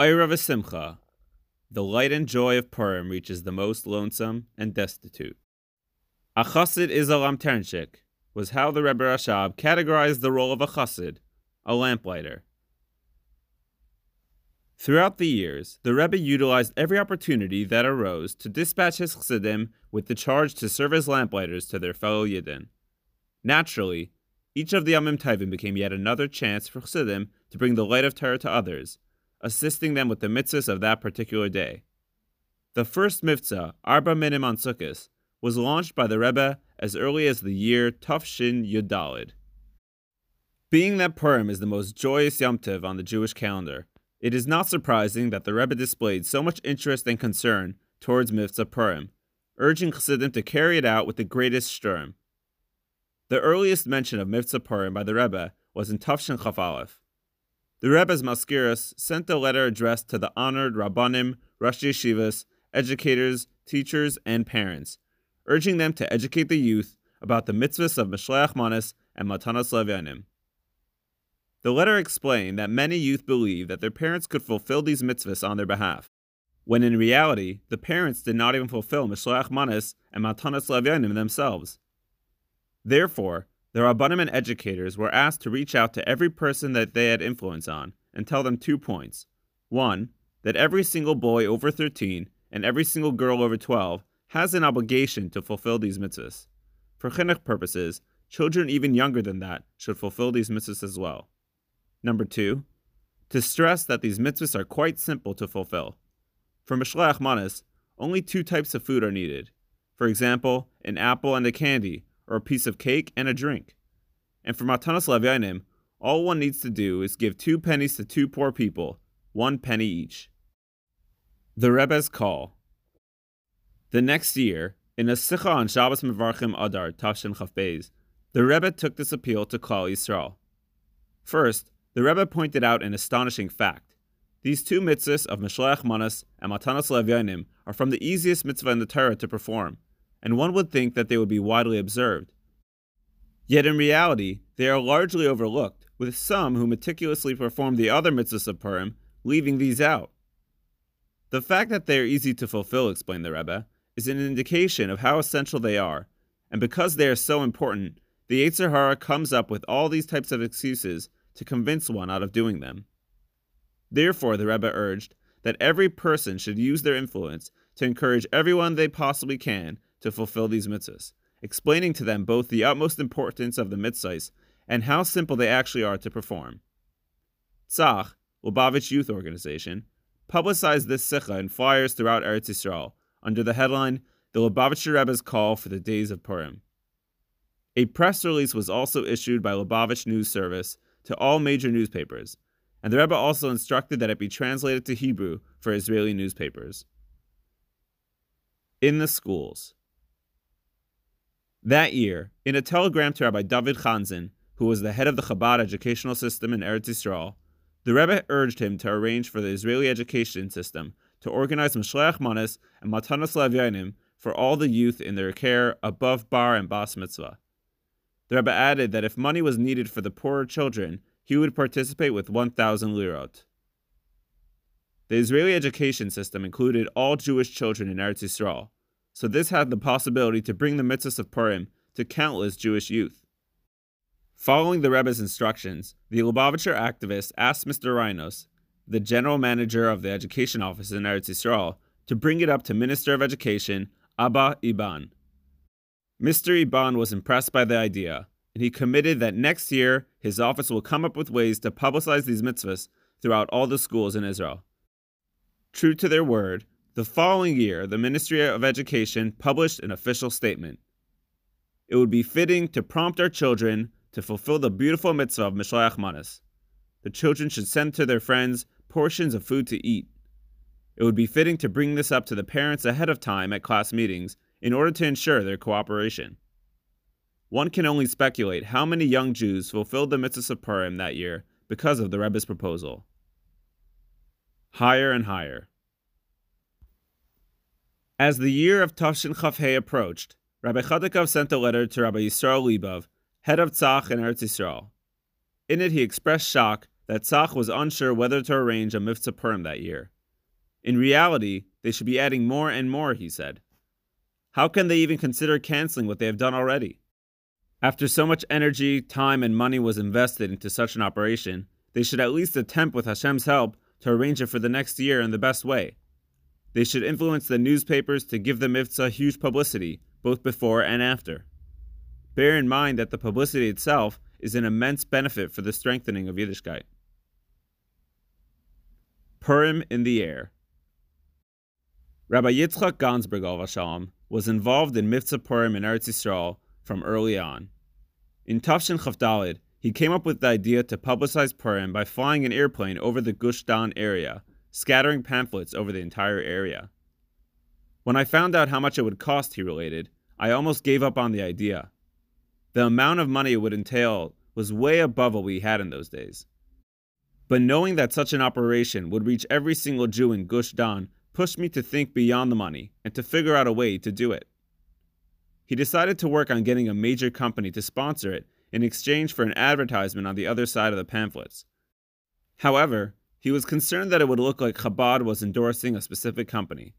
Ira Simcha, the light and joy of Purim reaches the most lonesome and destitute. A chassid is a lamternchik, was how the Rebbe Rashab categorized the role of a chassid, a lamplighter. Throughout the years, the Rebbe utilized every opportunity that arose to dispatch his chassidim with the charge to serve as lamplighters to their fellow Yidden. Naturally, each of the Yomim Tovim became yet another chance for chassidim to bring the light of Torah to others, assisting them with the mitzvahs of that particular day. The first mitzvah, Arba Minim on was launched by the Rebbe as early as the year Tufshin Yudalid. Being that Purim is the most joyous Yom Tov on the Jewish calendar, it is not surprising that the Rebbe displayed so much interest and concern towards Mivtza Purim, urging Chassidim to carry it out with the greatest sturm. The earliest mention of Mivtza Purim by the Rebbe was in Tufshin Chaf Aleph. The Rebbe's Mazkirus sent a letter addressed to the honored Rabbanim, Rosh Yeshivas, educators, teachers, and parents, urging them to educate the youth about the mitzvahs of Mishleach Manas and Matanas Levyanim. The letter explained that many youth believe that their parents could fulfill these mitzvahs on their behalf, when in reality, the parents did not even fulfill Mishleach Manas and Matanas Levyanim themselves. Therefore, the Rabbanim and educators were asked to reach out to every person that they had influence on and tell them two points. One, that every single boy over 13 and every single girl over 12 has an obligation to fulfill these mitzvahs. For chinuch purposes, children even younger than that should fulfill these mitzvahs as well. Number two, to stress that these mitzvahs are quite simple to fulfill. For Mishleach Manas, only two types of food are needed. For example, an apple and a candy, or a piece of cake and a drink. And for Matanas Levyanim, all one needs to do is give two pennies to two poor people, one penny each. The Rebbe's Call The next year, in a Sikha on Shabbos Mevarchim Adar Tafshin Chafbez, the Rebbe took this appeal to Klal Yisrael. First, the Rebbe pointed out an astonishing fact. These two mitzvahs of Mishleach Manas and Matanas Levyanim are from the easiest mitzvah in the Torah to perform, and one would think that they would be widely observed. Yet in reality, they are largely overlooked, with some who meticulously perform the other mitzvahs of Purim leaving these out. The fact that they are easy to fulfill, explained the Rebbe, is an indication of how essential they are, and because they are so important, the Yetzer Hara comes up with all these types of excuses to convince one out of doing them. Therefore, the Rebbe urged that every person should use their influence to encourage everyone they possibly can to fulfill these mitzvahs, explaining to them both the utmost importance of the mitzvahs and how simple they actually are to perform. Tzach, Lubavitch Youth Organization, publicized this sikha in flyers throughout Eretz Yisrael under the headline "The Lubavitcher Rebbe's Call for the Days of Purim." A press release was also issued by Lubavitch News Service to all major newspapers, and the Rebbe also instructed that it be translated to Hebrew for Israeli newspapers. In the schools. That year, in a telegram to Rabbi David Chanin, who was the head of the Chabad educational system in Eretz Yisrael, the Rebbe urged him to arrange for the Israeli education system to organize Mishleach Manas and Matanas Levyanim for all the youth in their care above bar and bas mitzvah. The Rebbe added that if money was needed for the poorer children, he would participate with 1,000 lirot. The Israeli education system included all Jewish children in Eretz Yisrael, so this had the possibility to bring the mitzvahs of Purim to countless Jewish youth. Following the Rebbe's instructions, the Lubavitcher activist asked Mr. Reinos, the general manager of the education office in Eretz Yisrael, to bring it up to Minister of Education Abba Eban. Mr. Eban was impressed by the idea, and he committed that next year his office will come up with ways to publicize these mitzvahs throughout all the schools in Israel. True to their word, the following year the Ministry of Education published an official statement. It would be fitting to prompt our children to fulfill the beautiful mitzvah of Mishleach Manas. The children should send to their friends portions of food to eat. It would be fitting to bring this up to the parents ahead of time at class meetings in order to ensure their cooperation. One can only speculate how many young Jews fulfilled the mitzvah of Purim that year because of the Rebbe's proposal. Higher and higher. As the year of Tafshin Chafhei approached, Rabbi Chodakov sent a letter to Rabbi Yisrael Leibov, head of Tzach in Eretz Yisrael. In it, he expressed shock that Tzach was unsure whether to arrange a Mivtza Purim that year. In reality, they should be adding more and more, he said. How can they even consider canceling what they have done already? After so much energy, time, and money was invested into such an operation, they should at least attempt with Hashem's help to arrange it for the next year in the best way. They should influence the newspapers to give the Mivtza huge publicity, both before and after. Bear in mind that the publicity itself is an immense benefit for the strengthening of Yiddishkeit. Purim in the air. Rabbi Yitzchak Gansberg al was involved in Mivtza Purim in Eretz Yisrael from early on. In Tafshin Chavdalid, he came up with the idea to publicize Purim by flying an airplane over the Gush Dan area, scattering pamphlets over the entire area. When I found out how much it would cost, he related, I almost gave up on the idea. The amount of money it would entail was way above what we had in those days. But knowing that such an operation would reach every single Jew in Gush Dan pushed me to think beyond the money and to figure out a way to do it. He decided to work on getting a major company to sponsor it in exchange for an advertisement on the other side of the pamphlets. However, he was concerned that it would look like Chabad was endorsing a specific company.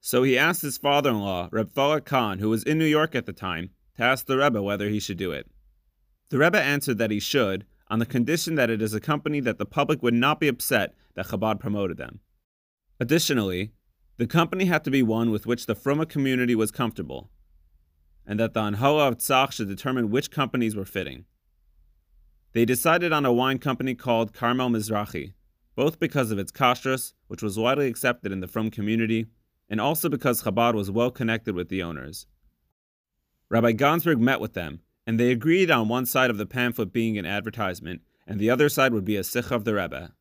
So he asked his father in law, Reb Falak Khan, who was in New York at the time, to ask the Rebbe whether he should do it. The Rebbe answered that he should, on the condition that it is a company that the public would not be upset that Chabad promoted them. Additionally, the company had to be one with which the Fruma community was comfortable, and that the Anhala of Tzach should determine which companies were fitting. They decided on a wine company called Carmel Mizrahi, both because of its kashrus, which was widely accepted in the Frum community, and also because Chabad was well connected with the owners. Rabbi Gansberg met with them, and they agreed on one side of the pamphlet being an advertisement, and the other side would be a sikh of the Rebbe.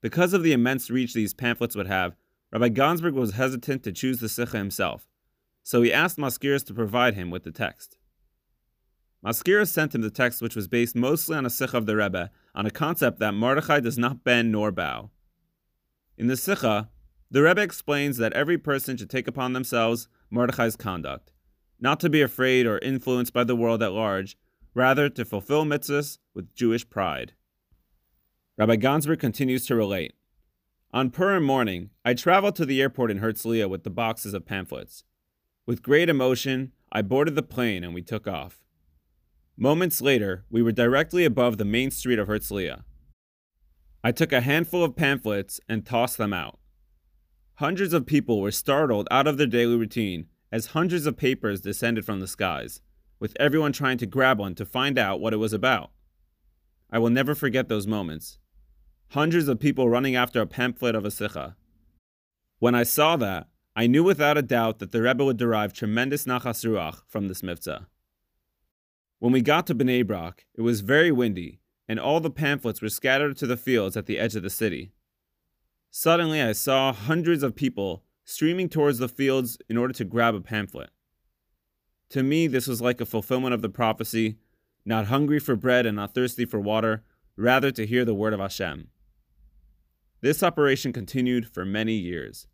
Because of the immense reach these pamphlets would have, Rabbi Gansberg was hesitant to choose the sikha himself, so he asked Mazkirus to provide him with the text. Mazkirus sent him the text, which was based mostly on a sikha of the Rebbe, on a concept that Mordechai does not bend nor bow. In the sikha, the Rebbe explains that every person should take upon themselves Mordechai's conduct, not to be afraid or influenced by the world at large, rather to fulfill mitzvahs with Jewish pride. Rabbi Gansberg continues to relate. On Purim morning, I traveled to the airport in Herzliya with the boxes of pamphlets. With great emotion, I boarded the plane and we took off. Moments later, we were directly above the main street of Herzliya. I took a handful of pamphlets and tossed them out. Hundreds of people were startled out of their daily routine as hundreds of papers descended from the skies, with everyone trying to grab one to find out what it was about. I will never forget those moments. Hundreds of people running after a pamphlet of a sikha. When I saw that, I knew without a doubt that the Rebbe would derive tremendous nachas ruach from this mitzvah. When we got to Bnei Brak, it was very windy, and all the pamphlets were scattered to the fields at the edge of the city. Suddenly, I saw hundreds of people streaming towards the fields in order to grab a pamphlet. To me, this was like a fulfillment of the prophecy not hungry for bread and not thirsty for water, rather to hear the word of Hashem. This operation continued for many years.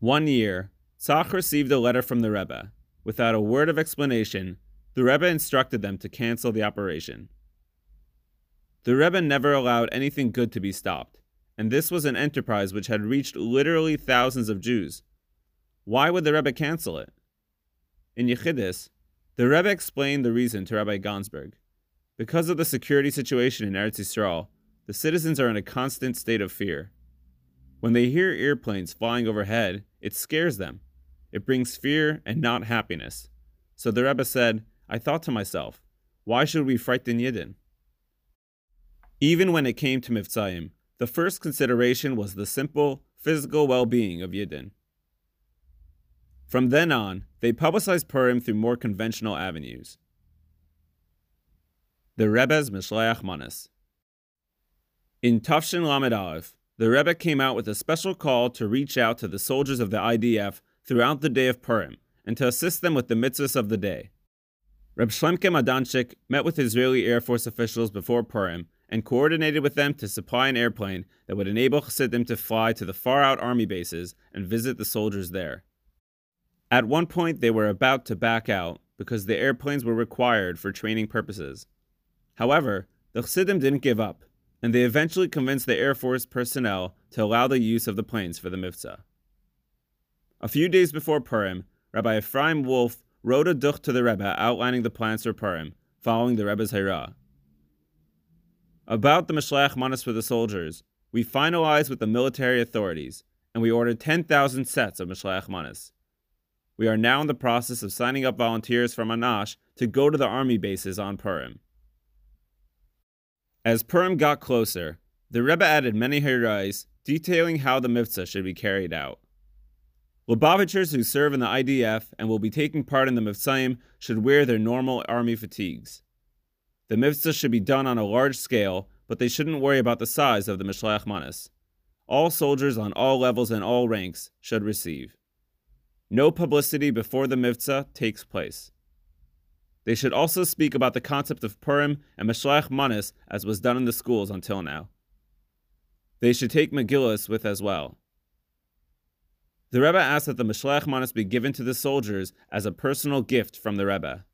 One year, Tzach received a letter from the Rebbe. Without a word of explanation, the Rebbe instructed them to cancel the operation. The Rebbe never allowed anything good to be stopped and this was an enterprise which had reached literally thousands of Jews. Why would the Rebbe cancel it? In Yechidus, the Rebbe explained the reason to Rabbi Gansberg. Because of the security situation in Eretz Yisrael, the citizens are in a constant state of fear. When they hear airplanes flying overhead, it scares them. It brings fear and not happiness. So the Rebbe said, I thought to myself, why should we frighten Yidden? Even when it came to Mivtzaim, the first consideration was the simple physical well being of Yidden. From then on, they publicized Purim through more conventional avenues. The Rebbe's Mishleach Manas. In Tafshin Lamed Aleph, the Rebbe came out with a special call to reach out to the soldiers of the IDF throughout the day of Purim and to assist them with the mitzvahs of the day. Reb Shlemke Maidanchik met with Israeli Air Force officials before Purim and coordinated with them to supply an airplane that would enable Chassidim to fly to the far out army bases and visit the soldiers there. At one point, they were about to back out because the airplanes were required for training purposes. However, the Chassidim didn't give up, and they eventually convinced the Air Force personnel to allow the use of the planes for the Mivtza. A few days before Purim, Rabbi Ephraim Wolf wrote a duch to the Rebbe outlining the plans for Purim, following the Rebbe's Hira. About the Mishleach Manas for the soldiers, we finalized with the military authorities, and we ordered 10,000 sets of Mishleach Manas. We are now in the process of signing up volunteers from Anash to go to the army bases on Purim. As Purim got closer, the Rebbe added many hirais detailing how the mitzvah should be carried out. Lubavitchers who serve in the IDF and will be taking part in the Mivtzaim should wear their normal army fatigues. The mitzvah should be done on a large scale, but they shouldn't worry about the size of the Mishleach Manas. All soldiers on all levels and all ranks should receive. No publicity before the mitzvah takes place. They should also speak about the concept of Purim and Mishleach Manas as was done in the schools until now. They should take Megillus with as well. The Rebbe asked that the Mishleach Manas be given to the soldiers as a personal gift from the Rebbe.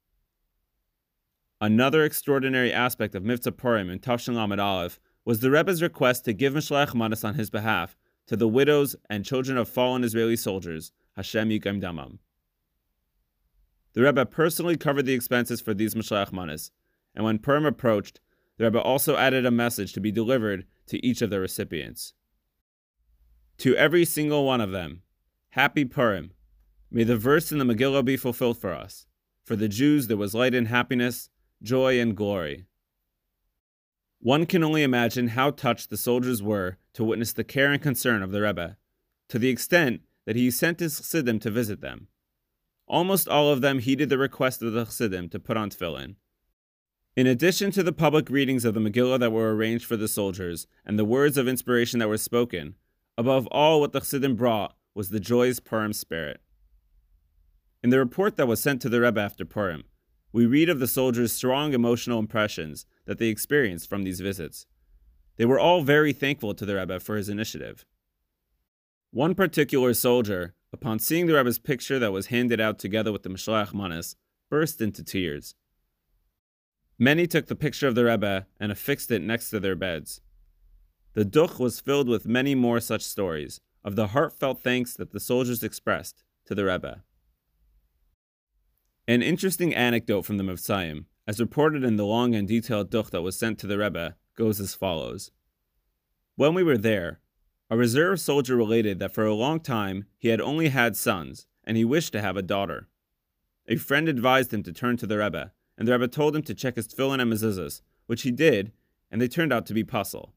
Another extraordinary aspect of Mivtza Purim in Tafshin Lamed Aleph was the Rebbe's request to give Mishleach Manas on his behalf to the widows and children of fallen Israeli soldiers, Hashem Yikam Damam. The Rebbe personally covered the expenses for these Mishleach Manas, and when Purim approached, the Rebbe also added a message to be delivered to each of the recipients. To every single one of them, Happy Purim. May the verse in the Megillah be fulfilled for us. For the Jews there was light and happiness, joy and glory. One can only imagine how touched the soldiers were to witness the care and concern of the Rebbe, to the extent that he sent his chassidim to visit them. Almost all of them heeded the request of the chassidim to put on tefillin. In addition to the public readings of the Megillah that were arranged for the soldiers and the words of inspiration that were spoken, above all what the chassidim brought was the joyous Purim spirit. In the report that was sent to the Rebbe after Purim, we read of the soldiers' strong emotional impressions that they experienced from these visits. They were all very thankful to the Rebbe for his initiative. One particular soldier, upon seeing the Rebbe's picture that was handed out together with the Mishleach Manas, burst into tears. Many took the picture of the Rebbe and affixed it next to their beds. The Duch was filled with many more such stories, of the heartfelt thanks that the soldiers expressed to the Rebbe. An interesting anecdote from the Mivtzaim, as reported in the long and detailed duch that was sent to the Rebbe, goes as follows. When we were there, a reserve soldier related that for a long time he had only had sons, and he wished to have a daughter. A friend advised him to turn to the Rebbe, and the Rebbe told him to check his tefillin and mezuzahs, which he did, and they turned out to be pasul.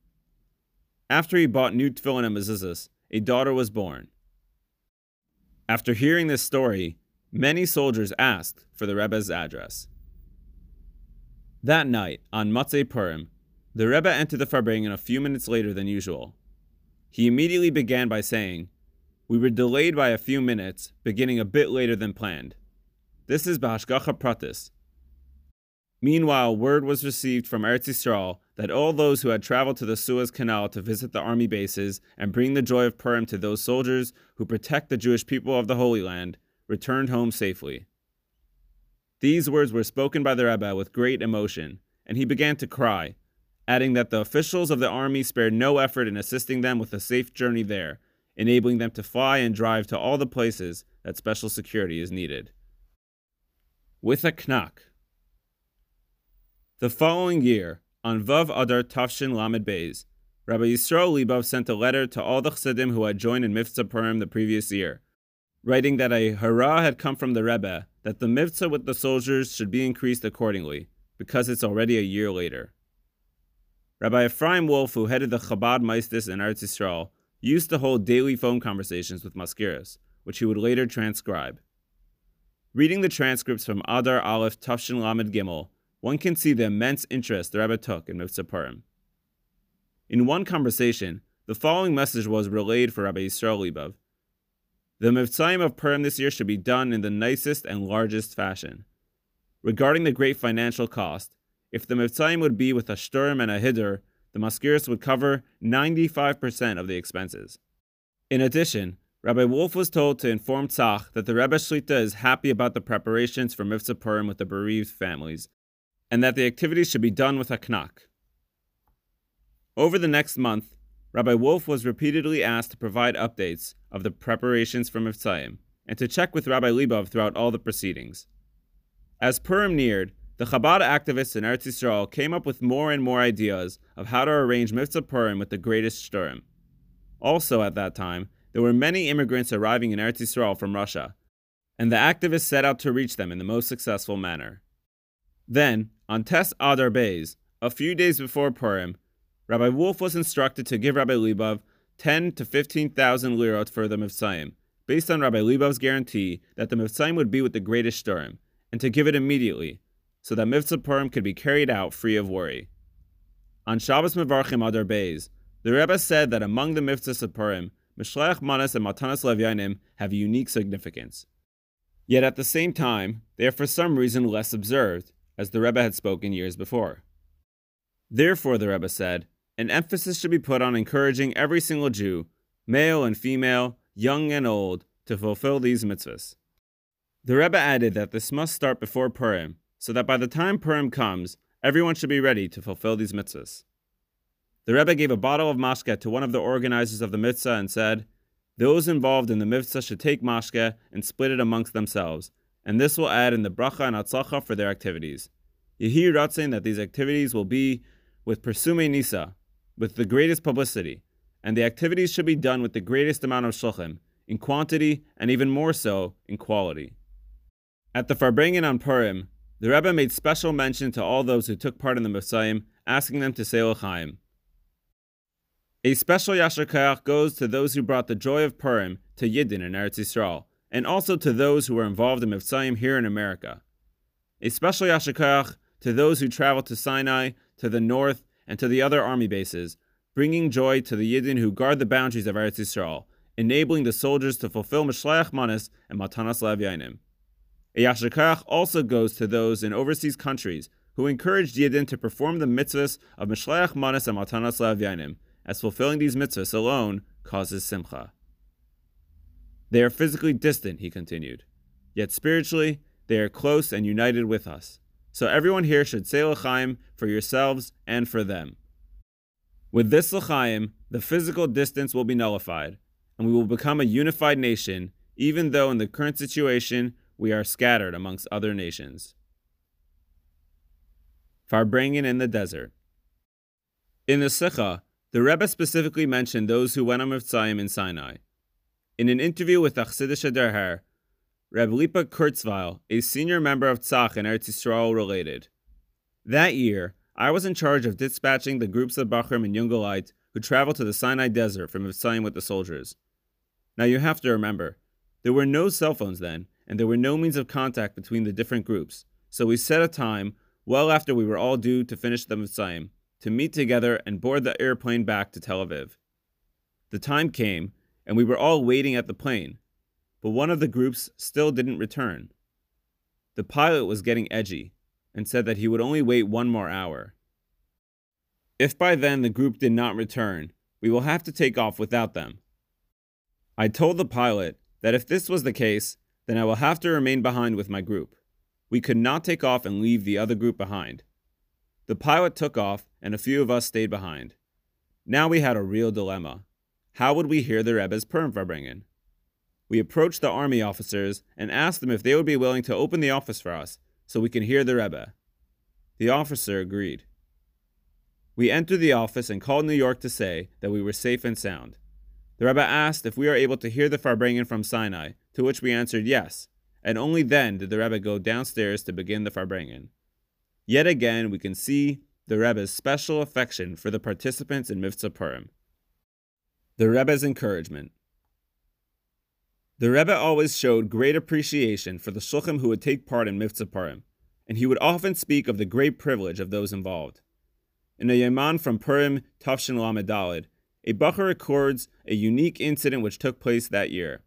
After he bought new tefillin and mezuzahs, a daughter was born. After hearing this story, many soldiers asked for the Rebbe's address. That night, on Motzei Purim, the Rebbe entered the Farbrengen a few minutes later than usual. He immediately began by saying, We were delayed by a few minutes, beginning a bit later than planned. This is Bahashgacha Pratis. Meanwhile, word was received from Eretz Yisrael that all those who had traveled to the Suez Canal to visit the army bases and bring the joy of Purim to those soldiers who protect the Jewish people of the Holy Land returned home safely. These words were spoken by the Rebbe with great emotion, and he began to cry, adding that the officials of the army spared no effort in assisting them with a safe journey there, enabling them to fly and drive to all the places that special security is needed. With a knack. The following year, on Vav Adar Tafshin Lamed Beis, Rabbi Yisrael Leibov sent a letter to all the chassidim who had joined in Mivtza Purim the previous year, writing that a hurrah had come from the Rebbe that the Mivtza with the soldiers should be increased accordingly, because it's already a year later. Rabbi Ephraim Wolf, who headed the Chabad Maistis in Eretz Yisrael, used to hold daily phone conversations with Mazkirus, which he would later transcribe. Reading the transcripts from Adar Aleph Tafshin Lamed Gimel, one can see the immense interest the Rebbe took in Mivtza Purim. In one conversation, the following message was relayed for Rabbi Yisrael Leibov. The Mivtzaim of Purim this year should be done in the nicest and largest fashion. Regarding the great financial cost, if the Mivtzaim would be with a Sturm and a Hiddur, the Mazkirus would cover 95% of the expenses. In addition, Rabbi Wolf was told to inform Tzach that the Rebbe Shlita is happy about the preparations for Mivtza Purim with the bereaved families and that the activities should be done with a knack. Over the next month, Rabbi Wolf was repeatedly asked to provide updates of the preparations for Mivtzaim and to check with Rabbi Leibov throughout all the proceedings. As Purim neared, the Chabad activists in Eretz Yisrael came up with more and more ideas of how to arrange Mivtza Purim with the greatest shturim. Also at that time, there were many immigrants arriving in Eretz Yisrael from Russia, and the activists set out to reach them in the most successful manner. Then, on Tes Adar Beis, a few days before Purim, Rabbi Wolf was instructed to give Rabbi Leibov 10 to 15,000 lirot for the Mivtzaim, based on Rabbi Leibov's guarantee that the Mivtzaim would be with the greatest shturim, and to give it immediately, so that Mivtza Purim could be carried out free of worry. On Shabbos Mevarchim Adar Beis, the Rebbe said that among the mitzvahs of Purim, Mishleach Manas and Matanas Levyanim have unique significance. Yet at the same time, they are for some reason less observed, as the Rebbe had spoken years before. Therefore, the Rebbe said, an emphasis should be put on encouraging every single Jew, male and female, young and old, to fulfill these mitzvahs. The Rebbe added that this must start before Purim, so that by the time Purim comes, everyone should be ready to fulfill these mitzvahs. The Rebbe gave a bottle of mashke to one of the organizers of the mitzvah and said, Those involved in the mitzvah should take mashke and split it amongst themselves, and this will add in the bracha and atzlacha for their activities. Yehi Ratzin that these activities will be with Persume Nisa, with the greatest publicity, and the activities should be done with the greatest amount of shulchan, in quantity and even more so in quality. At the Farbrengen on Purim, the Rebbe made special mention to all those who took part in the Mivtza, asking them to say L'chaim. A special Yasher Koach goes to those who brought the joy of Purim to Yidden in Eretz Yisrael, and also to those who were involved in Mivtzaim here in America. A special Yasher Koach to those who traveled to Sinai, to the north, and to the other army bases, bringing joy to the Yidden who guard the boundaries of Eretz Yisrael, enabling the soldiers to fulfill Mishleach Manas and Matanas Levyainim. A Yasher Koach also goes to those in overseas countries who encouraged Yidden to perform the mitzvahs of Mishleach Manas and Matanas Levyainim, as fulfilling these mitzvahs alone causes simcha. They are physically distant, he continued, yet spiritually they are close and united with us. So everyone here should say l'chaim for yourselves and for them. With this l'chaim, the physical distance will be nullified, and we will become a unified nation, even though in the current situation we are scattered amongst other nations. Farbrengen in the desert. In the Sikha, the Rebbe specifically mentioned those who went on Mivtzayim in Sinai. In an interview with A Chassidisher Derher, Reb Lipa Kurzweil, a senior member of Tzach and Eretz Yisrael, related. That year, I was in charge of dispatching the groups of Bachrim and Jungelite who traveled to the Sinai desert from Mivtzayim with the soldiers. Now you have to remember, there were no cell phones then, and there were no means of contact between the different groups, so we set a time, well after we were all due to finish the Mivtzayim, to meet together and board the airplane back to Tel Aviv. The time came, and we were all waiting at the plane, but one of the groups still didn't return. The pilot was getting edgy and said that he would only wait one more hour. If by then the group did not return, we will have to take off without them. I told the pilot that if this was the case, then I will have to remain behind with my group. We could not take off and leave the other group behind. The pilot took off, and a few of us stayed behind. Now we had a real dilemma. How would we hear the Rebbe's Purim Farbrengen? We approached the army officers and asked them if they would be willing to open the office for us so we can hear the Rebbe. The officer agreed. We entered the office and called New York to say that we were safe and sound. The Rebbe asked if we were able to hear the Farbringen from Sinai, to which we answered yes, and only then did the Rebbe go downstairs to begin the Farbringen. Yet again, we can see the Rebbe's special affection for the participants in Mivtza Purim. The Rebbe's encouragement. The Rebbe always showed great appreciation for the shulchim who would take part in Purim, and he would often speak of the great privilege of those involved. In a Yoman from Purim Tafshin Lamed Daled, a Bacher records a unique incident which took place that year.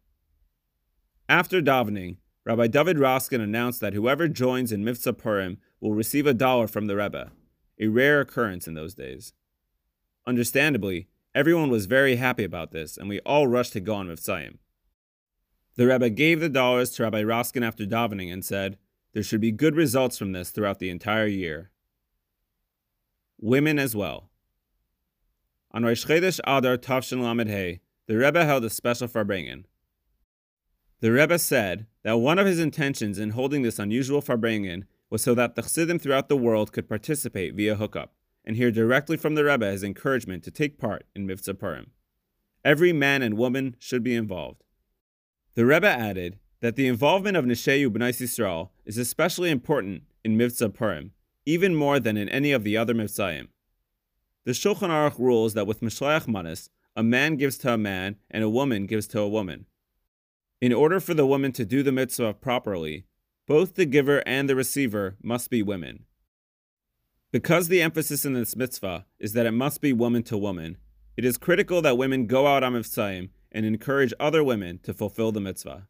After davening, Rabbi David Raskin announced that whoever joins in Mivtza Purim will receive a dollar from the Rebbe, a rare occurrence in those days. Understandably, everyone was very happy about this, and we all rushed to go on Mivtzayim. The Rebbe gave the dollars to Rabbi Raskin after davening and said, There should be good results from this throughout the entire year. Women as well. on Rosh Chodesh Adar Tavshin Lamed Hey, the Rebbe held a special farbrengen. The Rebbe said that one of his intentions in holding this unusual farbrengen was so that the Chassidim throughout the world could participate via hookup and hear directly from the Rebbe his encouragement to take part in Mivtza Purim. Every man and woman should be involved. The Rebbe added that the involvement of Nishayu B'nai Yisrael is especially important in Mivtza Purim, even more than in any of the other Mivtzayim. The Shulchan Aruch rules that with Mishleach Manas, a man gives to a man and a woman gives to a woman. In order for the woman to do the mitzvah properly, both the giver and the receiver must be women. Because the emphasis in this mitzvah is that it must be woman to woman, it is critical that women go out on Mivtzayim and encourage other women to fulfill the mitzvah.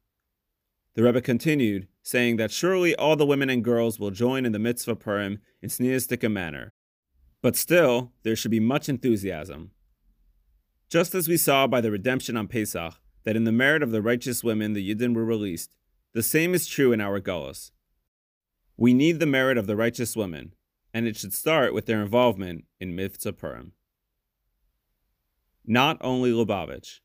The Rebbe continued, saying that surely all the women and girls will join in the Mivtza Purim in sneistic manner. But still, there should be much enthusiasm. Just as we saw by the redemption on Pesach, that in the merit of the righteous women the Yidden were released, the same is true in our Gullus. We need the merit of the righteous women, and it should start with their involvement in Mivtza Purim. Not only Lubavitch.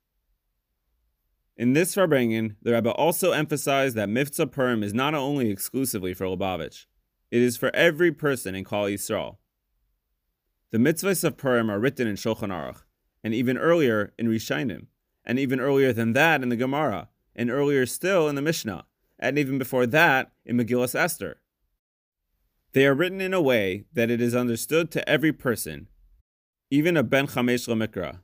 In this Farbrengen, the Rebbe also emphasized that Mivtza Purim is not only exclusively for Lubavitch, it is for every person in Klal Yisrael. The mitzvahs of Purim are written in Shulchan Aruch, and even earlier in Rishonim, and even earlier than that in the Gemara, and earlier still in the Mishnah, and even before that in Megillas Esther. They are written in a way that it is understood to every person, even a Ben Chamesh Lamikra,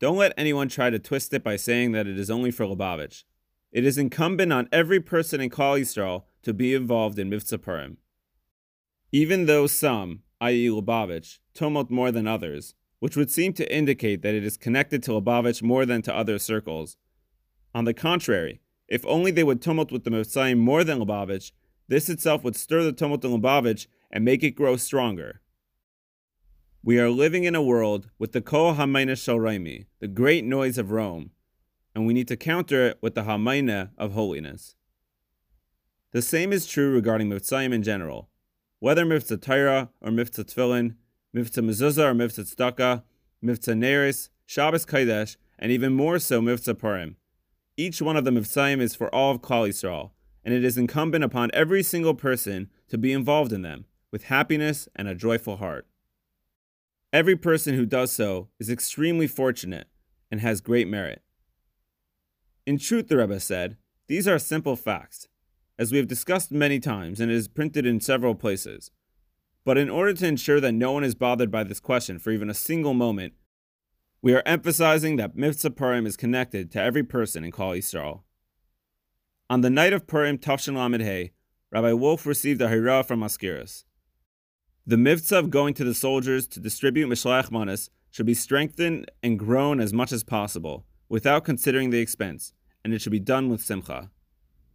don't let anyone try to twist it by saying that it is only for Lubavitch. It is incumbent on every person in Klal Yisrael to be involved in Mivtza Purim. Even though some, i.e. Lubavitch, tumult more than others, which would seem to indicate that it is connected to Lubavitch more than to other circles. On the contrary, if only they would tumult with the Mivtza more than Lubavitch, this itself would stir the tumult in Lubavitch and make it grow stronger. We are living in a world with the Kol Hamayna Shalraimi, the great noise of Rome, and we need to counter it with the Hamayna of holiness. The same is true regarding Mivtzayim in general. Whether Mivtza Torah or Mivtza Tfilin, Mivtza Mezuzah or Mivtza Tzedakah, Mivtza Neris, Shabbos Kodesh, and even more so Mivtza Purim. Each one of the Mivtzayim is for all of Klal Yisrael, and it is incumbent upon every single person to be involved in them with happiness and a joyful heart. Every person who does so is extremely fortunate and has great merit. In truth, the Rebbe said, these are simple facts, as we have discussed many times and it is printed in several places. But in order to ensure that no one is bothered by this question for even a single moment, we are emphasizing that Mivtza Purim is connected to every person in Klal Yisrael. On the night of Purim Tafshin Lamed Hey, Rabbi Wolf received a hira from Mazkirus. The mitzvah of going to the soldiers to distribute Mishlach Manas should be strengthened and grown as much as possible, without considering the expense, and it should be done with simcha.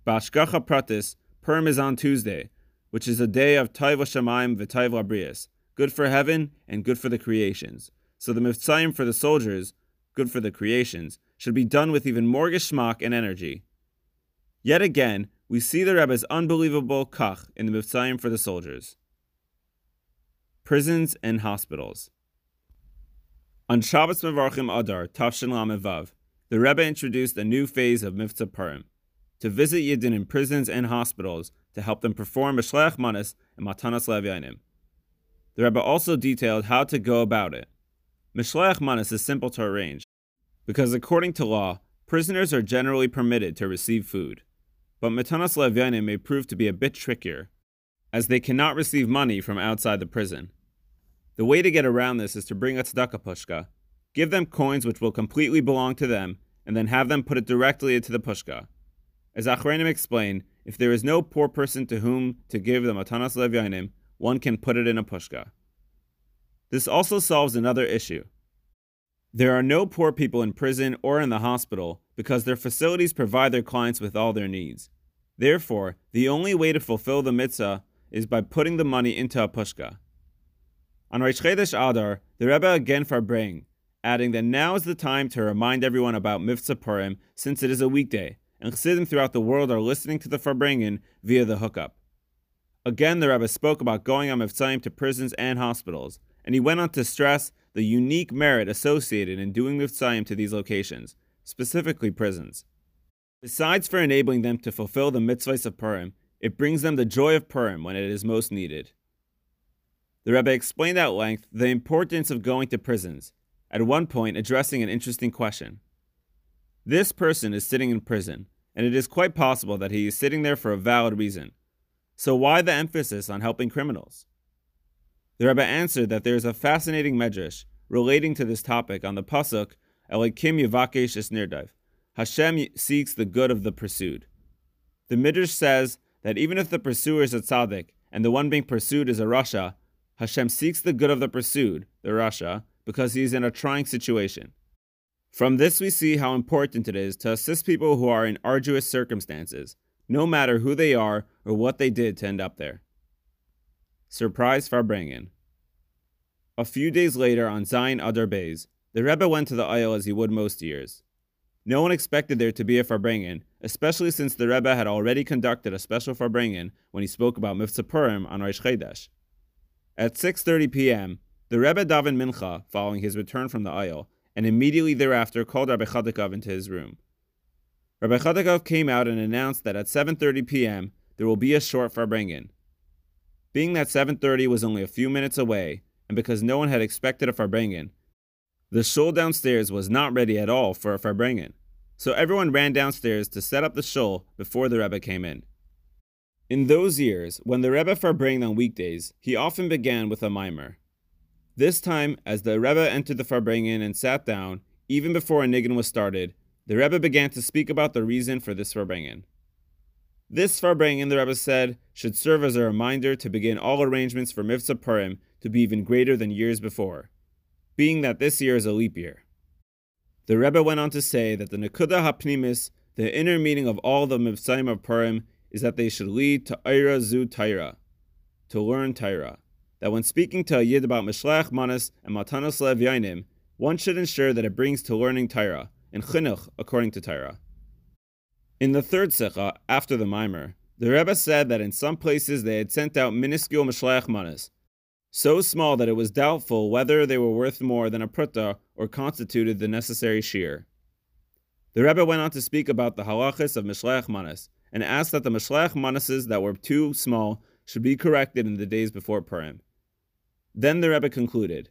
Bashgacha Pratis, Purim is on Tuesday, which is a day of Taiva Shemaim v'Taiv Labrias, good for heaven and good for the creations. So the Mivtzayim for the soldiers, good for the creations, should be done with even more geschmack and energy. Yet again, we see the Rebbe's unbelievable kach in the Mivtzayim for the soldiers prisons, and hospitals. On Shabbos Mevarchim Adar, Tafshin Lamevav, the Rebbe introduced a new phase of Mivtza Purim, to visit Yidden in prisons and hospitals to help them perform Mishlech Manas and Matanas Levyanim. The Rebbe also detailed how to go about it. Mishlech Manas is simple to arrange, because according to law, prisoners are generally permitted to receive food. But Matanas Levyanim may prove to be a bit trickier, as they cannot receive money from outside the prison. The way to get around this is to bring a tzedakah pushka, give them coins which will completely belong to them, and then have them put it directly into the pushka. As Achrenim explained, if there is no poor person to whom to give the matanas levyanim, one can put it in a pushka. This also solves another issue. There are no poor people in prison or in the hospital because their facilities provide their clients with all their needs. Therefore, the only way to fulfill the mitzvah is by putting the money into a pushka. On Rosh Chodesh Adar, the Rebbe again farbrang, adding that now is the time to remind everyone about Mivtza Purim since it is a weekday, and Chassidim throughout the world are listening to the farbrengen via the hookup. Again, the Rebbe spoke about going on Mivtzayim to prisons and hospitals, and he went on to stress the unique merit associated in doing Mivtzaim to these locations, specifically prisons. Besides for enabling them to fulfill the mitzvahs of Purim, it brings them the joy of Purim when it is most needed. The Rebbe explained at length the importance of going to prisons, at one point addressing an interesting question. This person is sitting in prison, and it is quite possible that he is sitting there for a valid reason. So why the emphasis on helping criminals? The Rebbe answered that there is a fascinating medrash relating to this topic on the pasuk Elikim Yavakesh Esnirdiv. Hashem seeks the good of the pursued. The midrash says that even if the pursuer is a tzaddik and the one being pursued is a rasha, Hashem seeks the good of the pursued, the rasha, because he is in a trying situation. From this, we see how important it is to assist people who are in arduous circumstances, no matter who they are or what they did to end up there. Surprise Farbrengen. A few days later, on Zayin Adar Beis, the Rebbe went to the Ohel as he would most years. No one expected there to be a farbringen, especially since the Rebbe had already conducted a special farbringen when he spoke about Mivtza Purim on Rosh Chodesh. At 6.30 p.m., the Rebbe davened Mincha following his return from the Ohel, and immediately thereafter called Rabbi Chodakov into his room. Rabbi Chodakov came out and announced that at 7.30 p.m. there will be a short farbringen. Being that 7.30 was only a few minutes away, and because no one had expected a Farbrengen, the shul downstairs was not ready at all for a Farbrengen, so everyone ran downstairs to set up the shul before the Rebbe came in. In those years, when the Rebbe Farbrengen on weekdays, he often began with a mimer. This time, as the Rebbe entered the Farbrengen and sat down, even before a niggin was started, the Rebbe began to speak about the reason for this Farbrengen. This Farbrengen, the Rebbe said, should serve as a reminder to begin all arrangements for Mivtza Purim to be even greater than years before, being that this year is a leap year. The Rebbe went on to say that the Nekuda Hapnimis, the inner meaning of all the Mivtzaim of Purim, is that they should lead to Ira Zu Taira, to learn Taira that when speaking to a Yid about Mishlech Manas and Matanos Lev Yainim, one should ensure that it brings to learning Torah and Chinuch according to Torah. In the third Sikha, after the Mimer, the Rebbe said that in some places they had sent out minuscule Mishlech Manas, so small that it was doubtful whether they were worth more than a pruta or constituted the necessary shiur. The Rebbe went on to speak about the halachas of Mishlech Manas and asked that the Mishlech Manases that were too small should be corrected in the days before Purim. Then the Rebbe concluded,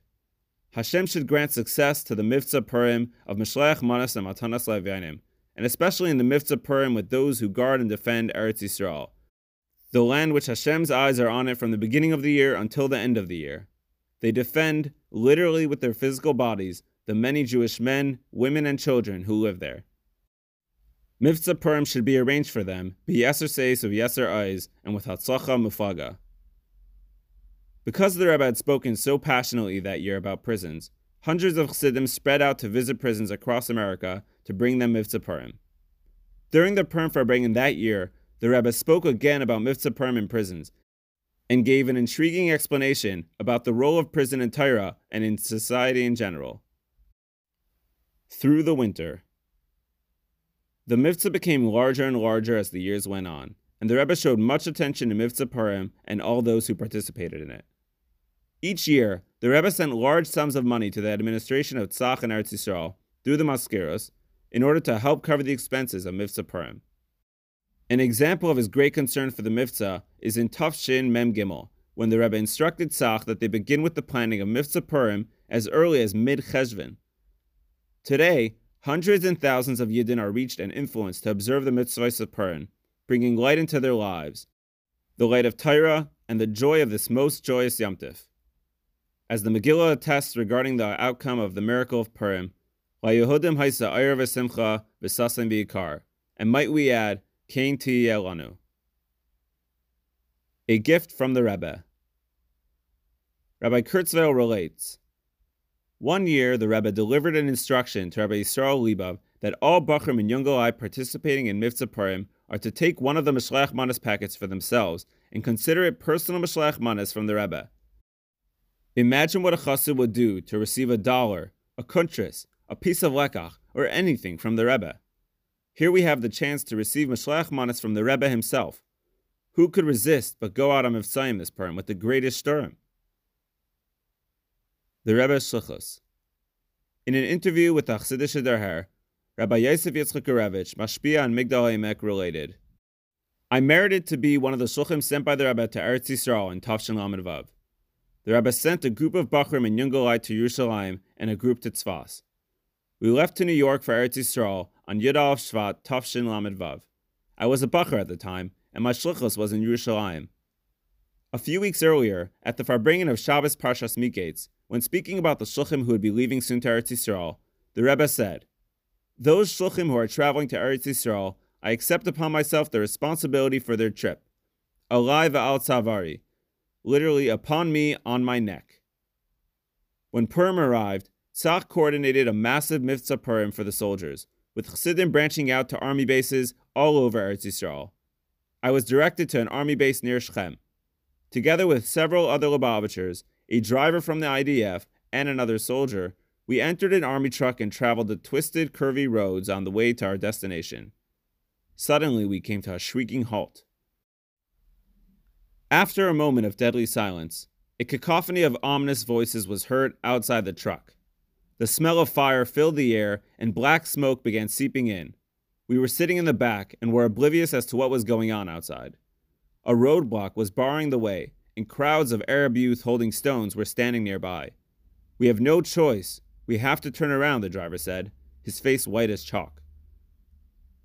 Hashem should grant success to the Mivtza Purim of Mishlech Manas and Matanas Levianim, and especially in the Mivtza Purim with those who guard and defend Eretz Yisrael, the land which Hashem's eyes are on it from the beginning of the year until the end of the year. They defend, literally with their physical bodies, the many Jewish men, women, and children who live there. Mivtza Purim should be arranged for them, be Yeser Seis of Yeser Eyes, and with Hatzlacha Mufaga. Because the Rebbe had spoken so passionately that year about prisons, hundreds of Chassidim spread out to visit prisons across America to bring them Mivtza Purim. During the Purim Farbrengen that year, the Rebbe spoke again about Mivtza Purim in prisons and gave an intriguing explanation about the role of prison in Torah and in society in general. Through the winter, the Mivtza became larger and larger as the years went on, and the Rebbe showed much attention to Mivtza Purim and all those who participated in it. Each year, the Rebbe sent large sums of money to the administration of Tzach and Eretz Yisrael through the Mazkirus in order to help cover the expenses of Mivtza Purim. An example of his great concern for the Mivtza is in Tufshin Mem Gimel, when the Rebbe instructed Tzach that they begin with the planning of Mivtza Purim as early as mid Cheshvan. Today, hundreds and thousands of Yidden are reached and influenced to observe the mitzvahs of Purim, bringing light into their lives, the light of Torah and the joy of this most joyous Yom Tif. As the Megillah attests regarding the outcome of the miracle of Purim, Yehudim haisa ayr v'simcha v'sasim v'ikar, and might we add, Kain elanu. A gift from the Rebbe. Rabbi Kurtzweil relates, One year the Rebbe delivered an instruction to Rabbi Yisrael Leibov that all Bachrim and Yungalai participating in Mivtza Purim are to take one of the Mishlech Manas packets for themselves and consider it personal Mishlech Manas from the Rebbe. Imagine what a chassid would do to receive a dollar, a kuntris, a piece of lekach, or anything from the Rebbe. Here we have the chance to receive Mashlach Manas from the Rebbe himself. Who could resist but go out on Mivtzaim this Purim with the greatest sturm? The Rebbe's Shlichus. In an interview with the Chassidisher Derher, Rabbi Yosef Yitzchak Gurevich, Mashpia and Migdal Emek related, I merited to be one of the shluchim sent by the Rebbe to Eretz Yisrael in Tafshin Lamed Vav. The Rebbe sent a group of Bachrim and Yungalai to Yerushalayim and a group to Tzfas. We left to New York for Eretz Yisrael on Shvat Tafshin Lamed Vav. I was a bochur at the time, and my shlichus was in Yerushalayim. A few weeks earlier, at the farbrengen of Shabbos Parshas Miketz, when speaking about the shluchim who would be leaving soon to Eretz Yisrael, the Rebbe said, Those shluchim who are traveling to Eretz Yisrael I accept upon myself the responsibility for their trip. Alai al Tzavari, literally upon me, on my neck. When Purim arrived, Tzach coordinated a massive Mivtza Purim for the soldiers, with Chassidim branching out to army bases all over Eretz Yisrael. I was directed to an army base near Shechem. Together with several other Lubavitchers, a driver from the IDF, and another soldier, we entered an army truck and traveled the twisted, curvy roads on the way to our destination. Suddenly, we came to a shrieking halt. After a moment of deadly silence, a cacophony of ominous voices was heard outside the truck. The smell of fire filled the air, and black smoke began seeping in. We were sitting in the back and were oblivious as to what was going on outside. A roadblock was barring the way, and crowds of Arab youth holding stones were standing nearby. We have no choice. We have to turn around, the driver said, his face white as chalk.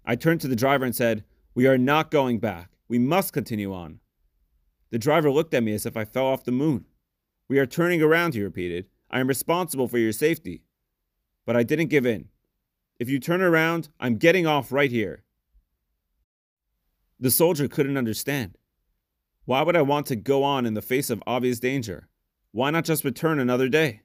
I turned to the driver and said, We are not going back. We must continue on. The driver looked at me as if I fell off the moon. We are turning around, he repeated. I am responsible for your safety. But I didn't give in. If you turn around, I'm getting off right here. The soldier couldn't understand. Why would I want to go on in the face of obvious danger? Why not just return another day?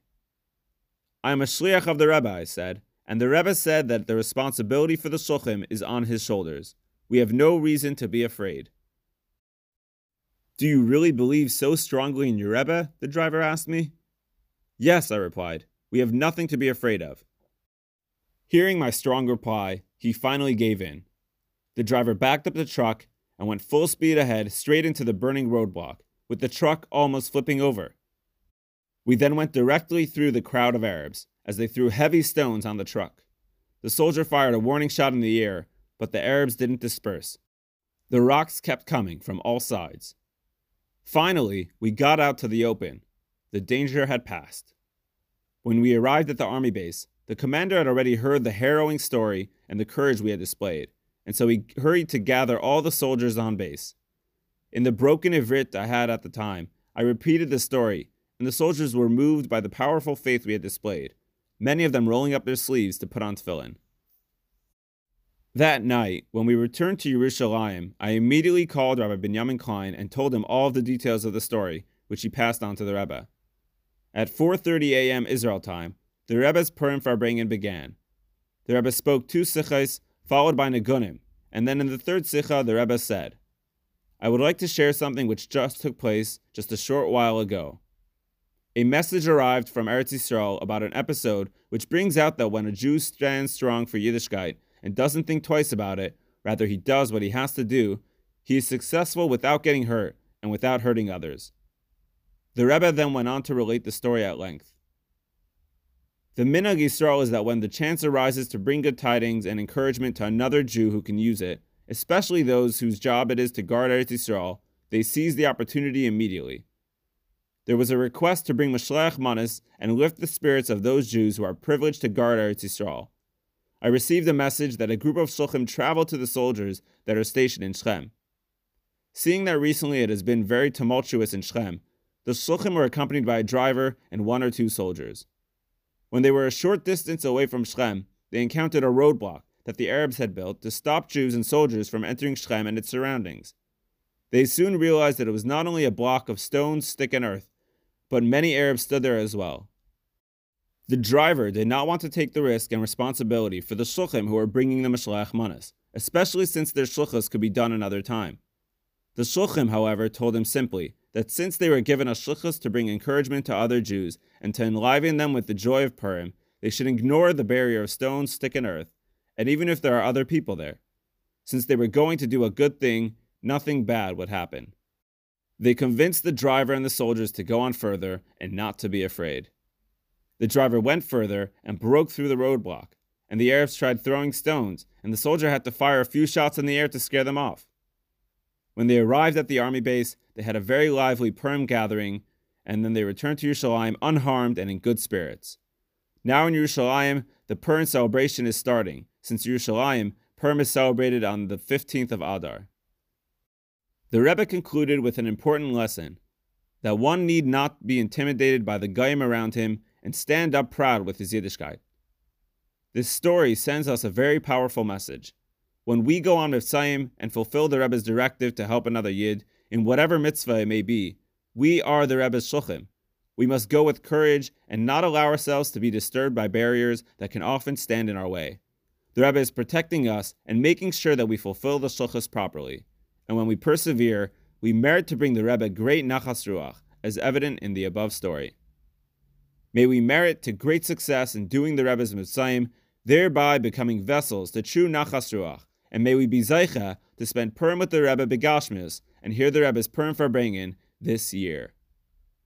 I am a shliach of the Rebbe, I said. And the Rebbe said that the responsibility for the shluchim is on his shoulders. We have no reason to be afraid. Do you really believe so strongly in your Rebbe? The driver asked me. Yes, I replied. We have nothing to be afraid of. Hearing my strong reply, he finally gave in. The driver backed up the truck and went full speed ahead straight into the burning roadblock, with the truck almost flipping over. We then went directly through the crowd of Arabs, as they threw heavy stones on the truck. The soldier fired a warning shot in the air, but the Arabs didn't disperse. The rocks kept coming from all sides. Finally, we got out to the open. The danger had passed. When we arrived at the army base, the commander had already heard the harrowing story and the courage we had displayed, and so he hurried to gather all the soldiers on base. In the broken Ivrit I had at the time, I repeated the story, and the soldiers were moved by the powerful faith we had displayed many of them rolling up their sleeves to put on tefillin. That night, when we returned to Yerushalayim, I immediately called Rabbi Benjamin Klein and told him all of the details of the story, which he passed on to the Rebbe. At 4:30 a.m. Israel time, the Rebbe's Purim farbrengen began. The Rebbe spoke two sichos, followed by niggunim, and then in the third sicha, the Rebbe said, I would like to share something which just took place just a short while ago. A message arrived from Eretz Yisrael about an episode which brings out that when a Jew stands strong for Yiddishkeit and doesn't think twice about it, rather he does what he has to do, he is successful without getting hurt and without hurting others. The Rebbe then went on to relate the story at length. The minhag Yisrael is that when the chance arises to bring good tidings and encouragement to another Jew who can use it, especially those whose job it is to guard Eretz Yisrael, they seize the opportunity immediately there was a request to bring Mishloach Manos and lift the spirits of those Jews who are privileged to guard Eretz Yisrael. I received a message that a group of Shluchim traveled to the soldiers that are stationed in Shechem. Seeing that recently it has been very tumultuous in Shechem, the Shluchim were accompanied by a driver and one or two soldiers. When they were a short distance away from Shechem, they encountered a roadblock that the Arabs had built to stop Jews and soldiers from entering Shechem and its surroundings. They soon realized that it was not only a block of stones, stick, and earth, but many Arabs stood there as well. The driver did not want to take the risk and responsibility for the shluchim who were bringing the Mishloach Manos, especially since their shlichus could be done another time. The shluchim, however, told him simply that since they were given a shlichus to bring encouragement to other Jews and to enliven them with the joy of Purim, they should ignore the barrier of stone, stick, and earth, and even if there are other people there. Since they were going to do a good thing, nothing bad would happen. They convinced the driver and the soldiers to go on further and not to be afraid. The driver went further and broke through the roadblock, and the Arabs tried throwing stones, and the soldier had to fire a few shots in the air to scare them off. When they arrived at the army base, they had a very lively Purim gathering, and then they returned to Yerushalayim unharmed and in good spirits. Now in Yerushalayim, the Purim celebration is starting, since Yerushalayim, Purim is celebrated on the 15th of Adar. The Rebbe concluded with an important lesson that one need not be intimidated by the goyim around him and stand up proud with his Yiddishkeit. This story sends us a very powerful message. When we go on Mivtzayim and fulfill the Rebbe's directive to help another Yid, in whatever mitzvah it may be, we are the Rebbe's shluchim. We must go with courage and not allow ourselves to be disturbed by barriers that can often stand in our way. The Rebbe is protecting us and making sure that we fulfill the shlichus properly and when we persevere, we merit to bring the Rebbe great nachas ruach, as evident in the above story. May we merit to great success in doing the Rebbe's Mivtzayim, thereby becoming vessels to true nachas ruach, and may we be zoche to spend Purim with the Rebbe begashmis and hear the Rebbe's Purim farbrengen this year.